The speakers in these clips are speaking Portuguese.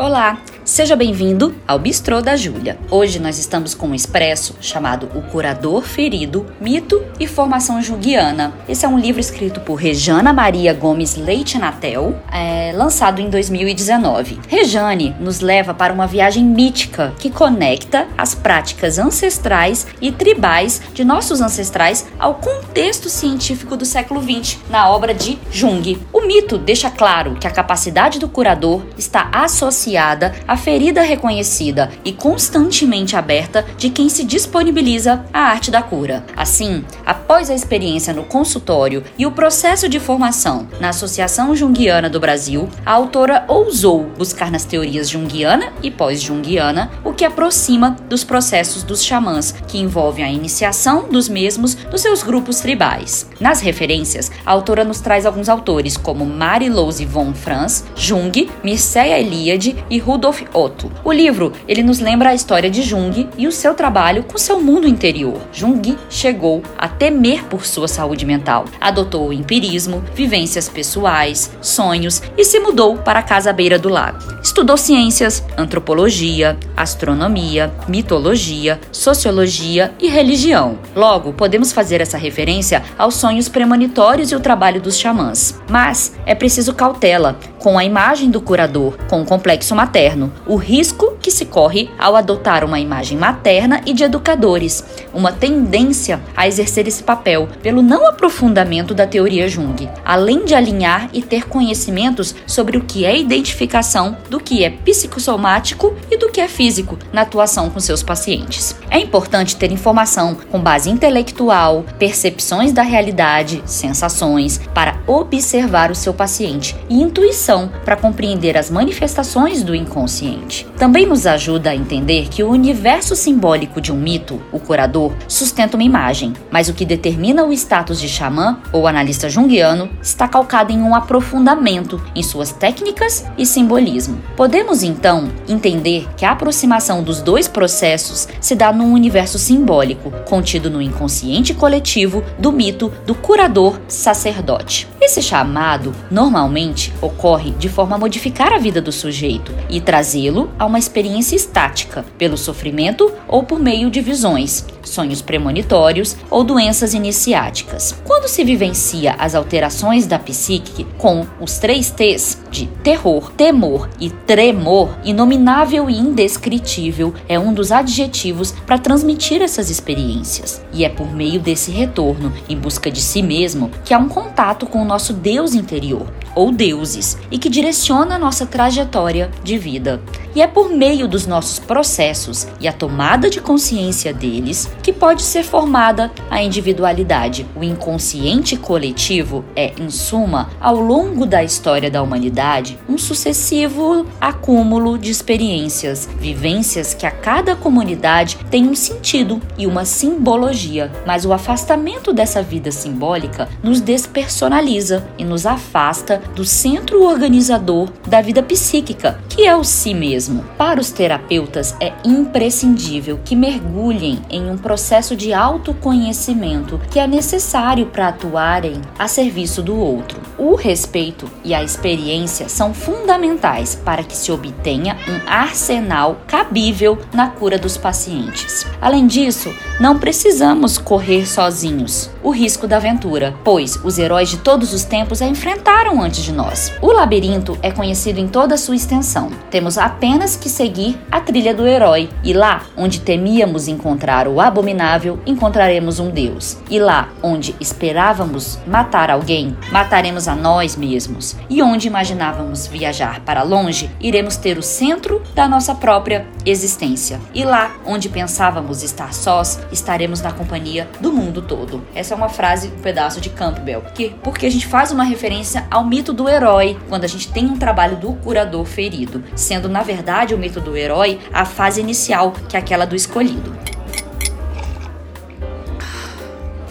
Olá, seja bem-vindo ao Bistrô da Júlia. Hoje nós estamos com um expresso chamado O Curador Ferido, Mito e Formação Junguiana. Esse é um livro escrito por Rejana Maria Gomes Leite Natel, é, lançado em 2019. Rejane nos leva para uma viagem mítica que conecta as práticas ancestrais e tribais de nossos ancestrais ao contexto científico do século XX, na obra de Jung. O mito deixa claro que a capacidade do curador está associada à ferida reconhecida e constantemente aberta de quem se disponibiliza à arte da cura. Assim, após a experiência no consultório e o processo de formação na Associação Junguiana do Brasil, a autora ousou buscar nas teorias junguiana e pós-junguiana o que aproxima dos processos dos xamãs, que envolvem a iniciação dos mesmos nos seus grupos tribais. Nas referências, a autora nos traz alguns autores como Marie-Louise von Franz, Jung, Mircea Eliade e Rudolf Otto. O livro, ele nos lembra a história de Jung e o seu trabalho com seu mundo interior. Jung chegou a temer por sua saúde mental, adotou o empirismo, vivências pessoais, sonhos e se mudou para a casa à beira do lago. Estudou ciências, antropologia, astronomia, mitologia, sociologia e religião. Logo, podemos fazer essa referência aos sonhos premonitórios e o trabalho dos xamãs. Mas é preciso cautela com a imagem do curador, com o complexo materno, o risco que se corre ao adotar uma imagem materna e de educadores, uma tendência a exercer esse papel pelo não aprofundamento da teoria Jung, além de alinhar e ter conhecimentos sobre o que é identificação do que é psicossomático e do que é físico na atuação com seus pacientes. É importante ter informação com base intelectual, percepções da realidade, sensações, para observar o seu paciente e intuição para compreender as manifestações do inconsciente. Também nos ajuda a entender que o universo simbólico de um mito, o curador, sustenta uma imagem, mas o que determina o status de xamã ou analista junguiano está calcado em um aprofundamento em suas técnicas e simbolismo. Podemos então entender que a aproximação dos dois processos se dá num universo simbólico, contido no inconsciente coletivo do mito do curador sacerdote. Esse chamado normalmente ocorre de forma a modificar a vida do sujeito e trazê-lo a uma experiência estática, pelo sofrimento ou por meio de visões, sonhos premonitórios ou doenças iniciáticas. Quando se vivencia as alterações da psique com os três T's de terror, temor e tremor, inominável e indescritível é um dos adjetivos para transmitir essas experiências. E é por meio desse retorno, em busca de si mesmo, que há um contato com nosso Deus interior, ou deuses, e que direciona a nossa trajetória de vida. E é por meio dos nossos processos e a tomada de consciência deles que pode ser formada a individualidade. O inconsciente coletivo é, em suma, ao longo da história da humanidade, um sucessivo acúmulo de experiências, vivências que a cada comunidade tem um sentido e uma simbologia. Mas o afastamento dessa vida simbólica nos despersonaliza e nos afasta do centro organizador da vida psíquica, que é o si mesmo. Para os terapeutas, é imprescindível que mergulhem em um processo de autoconhecimento que é necessário para atuarem a serviço do outro. O respeito e a experiência são fundamentais para que se obtenha um arsenal cabível na cura dos pacientes. Além disso, não precisamos correr sozinhos o risco da aventura, pois os heróis de todos os tempos a enfrentaram antes de nós. O labirinto é conhecido em toda a sua extensão. Temos apenas que seguir a trilha do herói, e lá onde temíamos encontrar o abominável, encontraremos um Deus. E lá onde esperávamos matar alguém, mataremos a nós mesmos. E onde imaginávamos viajar para longe, iremos ter o centro da nossa própria existência. E lá onde pensávamos estar sós, estaremos na companhia do mundo todo. Essa é uma frase, um pedaço de Campbell, que porque a gente faz uma referência ao mito do herói quando a gente tem um trabalho do curador ferido, sendo na verdade o mito do herói a fase inicial, que é aquela do escolhido.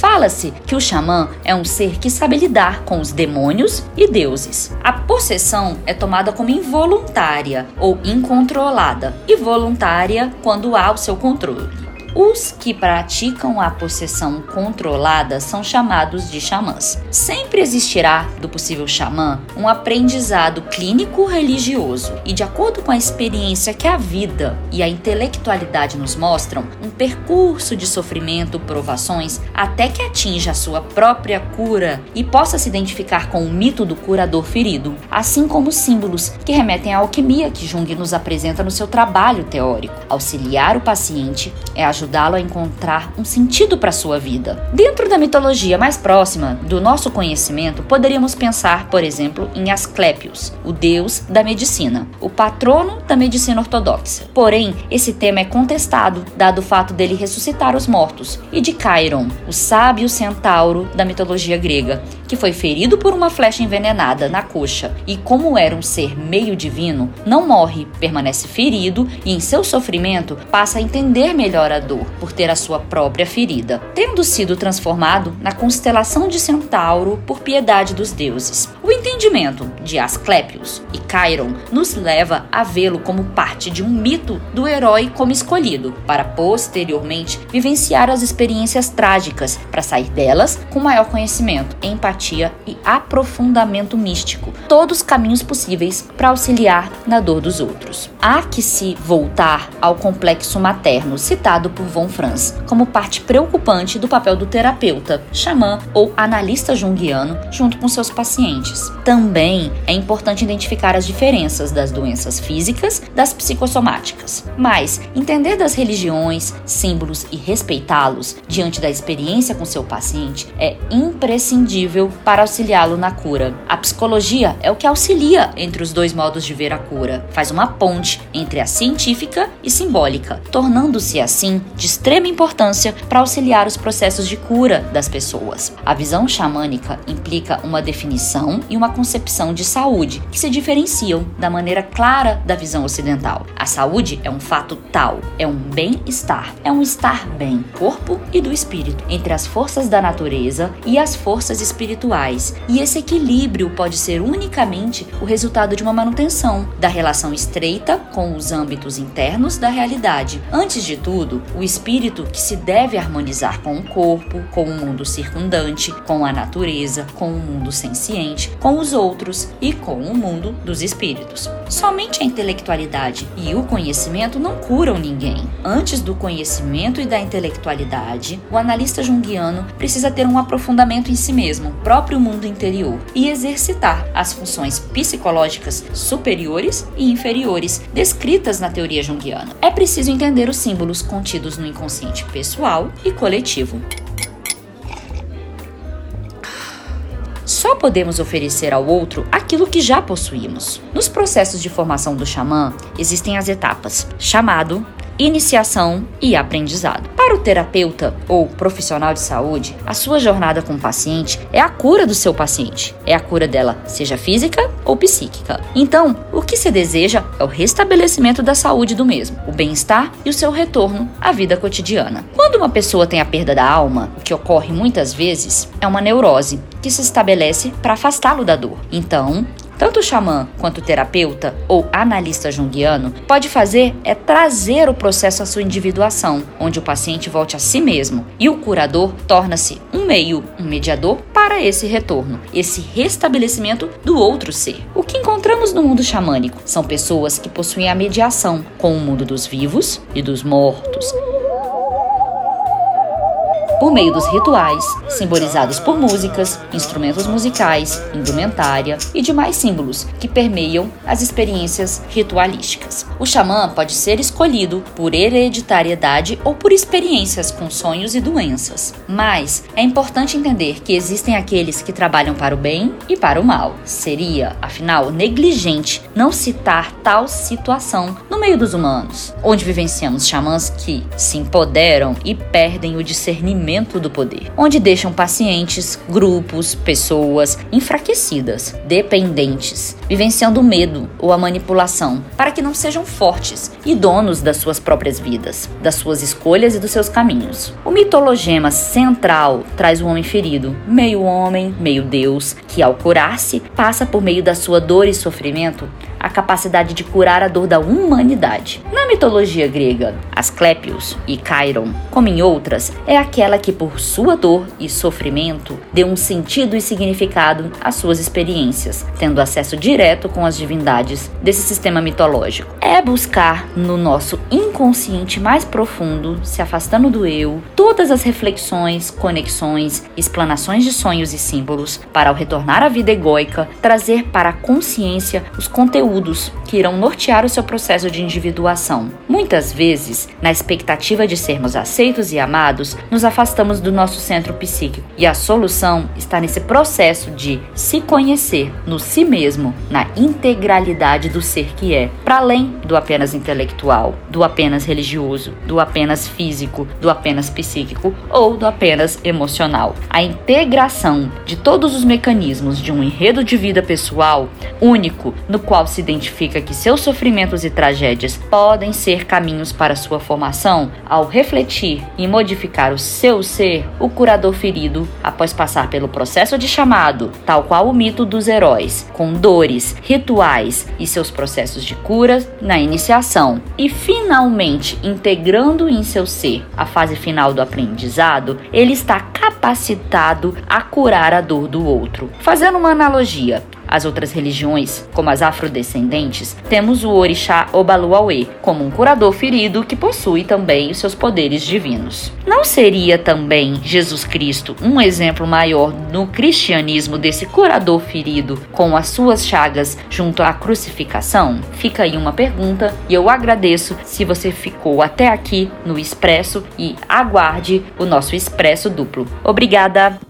Fala-se que o xamã é um ser que sabe lidar com os demônios e deuses. A possessão é tomada como involuntária ou incontrolada, e voluntária quando há o seu controle. Os que praticam a possessão controlada são chamados de xamãs. Sempre existirá do possível xamã um aprendizado clínico religioso e, de acordo com a experiência que a vida e a intelectualidade nos mostram, um percurso de sofrimento, provações, até que atinja a sua própria cura e possa se identificar com o mito do curador ferido, assim como símbolos que remetem à alquimia que Jung nos apresenta no seu trabalho teórico. Auxiliar o paciente é ajudá-lo a encontrar um sentido para sua vida. Dentro da mitologia mais próxima do nosso conhecimento, poderíamos pensar, por exemplo, em Asclepios, o deus da medicina, o patrono da medicina ortodoxa. Porém, esse tema é contestado, dado o fato dele ressuscitar os mortos, e de Chiron, o sábio centauro da mitologia grega, que foi ferido por uma flecha envenenada na coxa e, como era um ser meio divino, não morre, permanece ferido e, em seu sofrimento, passa a entender melhor a por ter a sua própria ferida, tendo sido transformado na constelação de Centauro por piedade dos deuses. O entendimento de Asclepios e Chiron nos leva a vê-lo como parte de um mito do herói como escolhido, para posteriormente vivenciar as experiências trágicas, para sair delas com maior conhecimento, empatia e aprofundamento místico, todos caminhos possíveis para auxiliar na dor dos outros. Há que se voltar ao complexo materno citado Von Franz como parte preocupante do papel do terapeuta, xamã ou analista junguiano junto com seus pacientes. Também é importante identificar as diferenças das doenças físicas das psicossomáticas, mas entender das religiões, símbolos e respeitá-los diante da experiência com seu paciente é imprescindível para auxiliá-lo na cura. A psicologia é o que auxilia entre os dois modos de ver a cura, faz uma ponte entre a científica e simbólica, tornando-se assim de extrema importância para auxiliar os processos de cura das pessoas. A visão xamânica implica uma definição e uma concepção de saúde que se diferenciam da maneira clara da visão ocidental. A saúde é um fato tal, é um bem-estar, é um estar bem, corpo e do espírito, entre as forças da natureza e as forças espirituais e esse equilíbrio pode ser unicamente o resultado de uma manutenção da relação estreita com os âmbitos internos da realidade. Antes de tudo, o espírito que se deve harmonizar com o corpo, com o mundo circundante, com a natureza, com o mundo senciente, com os outros e com o mundo dos espíritos. Somente a intelectualidade e o conhecimento não curam ninguém. Antes do conhecimento e da intelectualidade, o analista junguiano precisa ter um aprofundamento em si mesmo, próprio mundo interior e exercitar as funções psicológicas superiores e inferiores descritas na teoria junguiana. É preciso entender os símbolos contidos no inconsciente pessoal e coletivo. Só podemos oferecer ao outro aquilo que já possuímos. Nos processos de formação do xamã, existem as etapas: chamado, iniciação e aprendizado. Para o terapeuta ou profissional de saúde, a sua jornada com o paciente é a cura do seu paciente, é a cura dela, seja física ou psíquica. Então, o que se deseja é o restabelecimento da saúde do mesmo, o bem-estar e o seu retorno à vida cotidiana. Quando uma pessoa tem a perda da alma, o que ocorre muitas vezes é uma neurose que se estabelece para afastá-lo da dor. Então, tanto o xamã quanto o terapeuta ou analista junguiano pode fazer é trazer o processo à sua individuação, onde o paciente volte a si mesmo e o curador torna-se um meio, um mediador para esse retorno, esse restabelecimento do outro ser. O que encontramos no mundo xamânico são pessoas que possuem a mediação com o mundo dos vivos e dos mortos por meio dos rituais, simbolizados por músicas, instrumentos musicais, indumentária e demais símbolos que permeiam as experiências ritualísticas. O xamã pode ser escolhido por hereditariedade ou por experiências com sonhos e doenças, mas é importante entender que existem aqueles que trabalham para o bem e para o mal. Seria, afinal, negligente não citar tal situação no meio dos humanos, onde vivenciamos xamãs que se empoderam e perdem o discernimento do poder, onde deixam pacientes, grupos, pessoas enfraquecidas, dependentes, vivenciando o medo ou a manipulação, para que não sejam fortes e donos das suas próprias vidas, das suas escolhas e dos seus caminhos. O mitologema central traz o homem ferido, meio homem, meio Deus, que ao curar-se passa por meio da sua dor e sofrimento a capacidade de curar a dor da humanidade. Na mitologia grega, Asclepios e Chiron, como em outras, é aquela que por sua dor e sofrimento deu um sentido e significado às suas experiências, tendo acesso direto com as divindades desse sistema mitológico. É buscar no nosso inconsciente mais profundo, se afastando do eu, todas as reflexões, conexões, explanações de sonhos e símbolos, para ao retornar à vida egóica, trazer para a consciência os conteúdos que irão nortear o seu processo de individuação. Muitas vezes, na expectativa de sermos aceitos e amados, nos afastamos do nosso centro psíquico, e a solução está nesse processo de se conhecer no si mesmo, na integralidade do ser que é, para além do apenas intelectual, do apenas religioso, do apenas físico, do apenas psíquico ou do apenas emocional. A integração de todos os mecanismos de um enredo de vida pessoal único no qual se identifica que seus sofrimentos e tragédias podem ser caminhos para sua formação, ao refletir e modificar o seu ser, o curador ferido, após passar pelo processo de chamado, tal qual o mito dos heróis, com dores, rituais e seus processos de cura na iniciação, e finalmente integrando em seu ser a fase final do aprendizado, ele está capacitado a curar a dor do outro. Fazendo uma analogia, as outras religiões, como as afrodescendentes, temos o orixá Obaluauê como um curador ferido que possui também os seus poderes divinos. Não seria também Jesus Cristo um exemplo maior no cristianismo desse curador ferido com as suas chagas junto à crucificação? Fica aí uma pergunta e eu agradeço se você ficou até aqui no Expresso e aguarde o nosso Expresso duplo. Obrigada!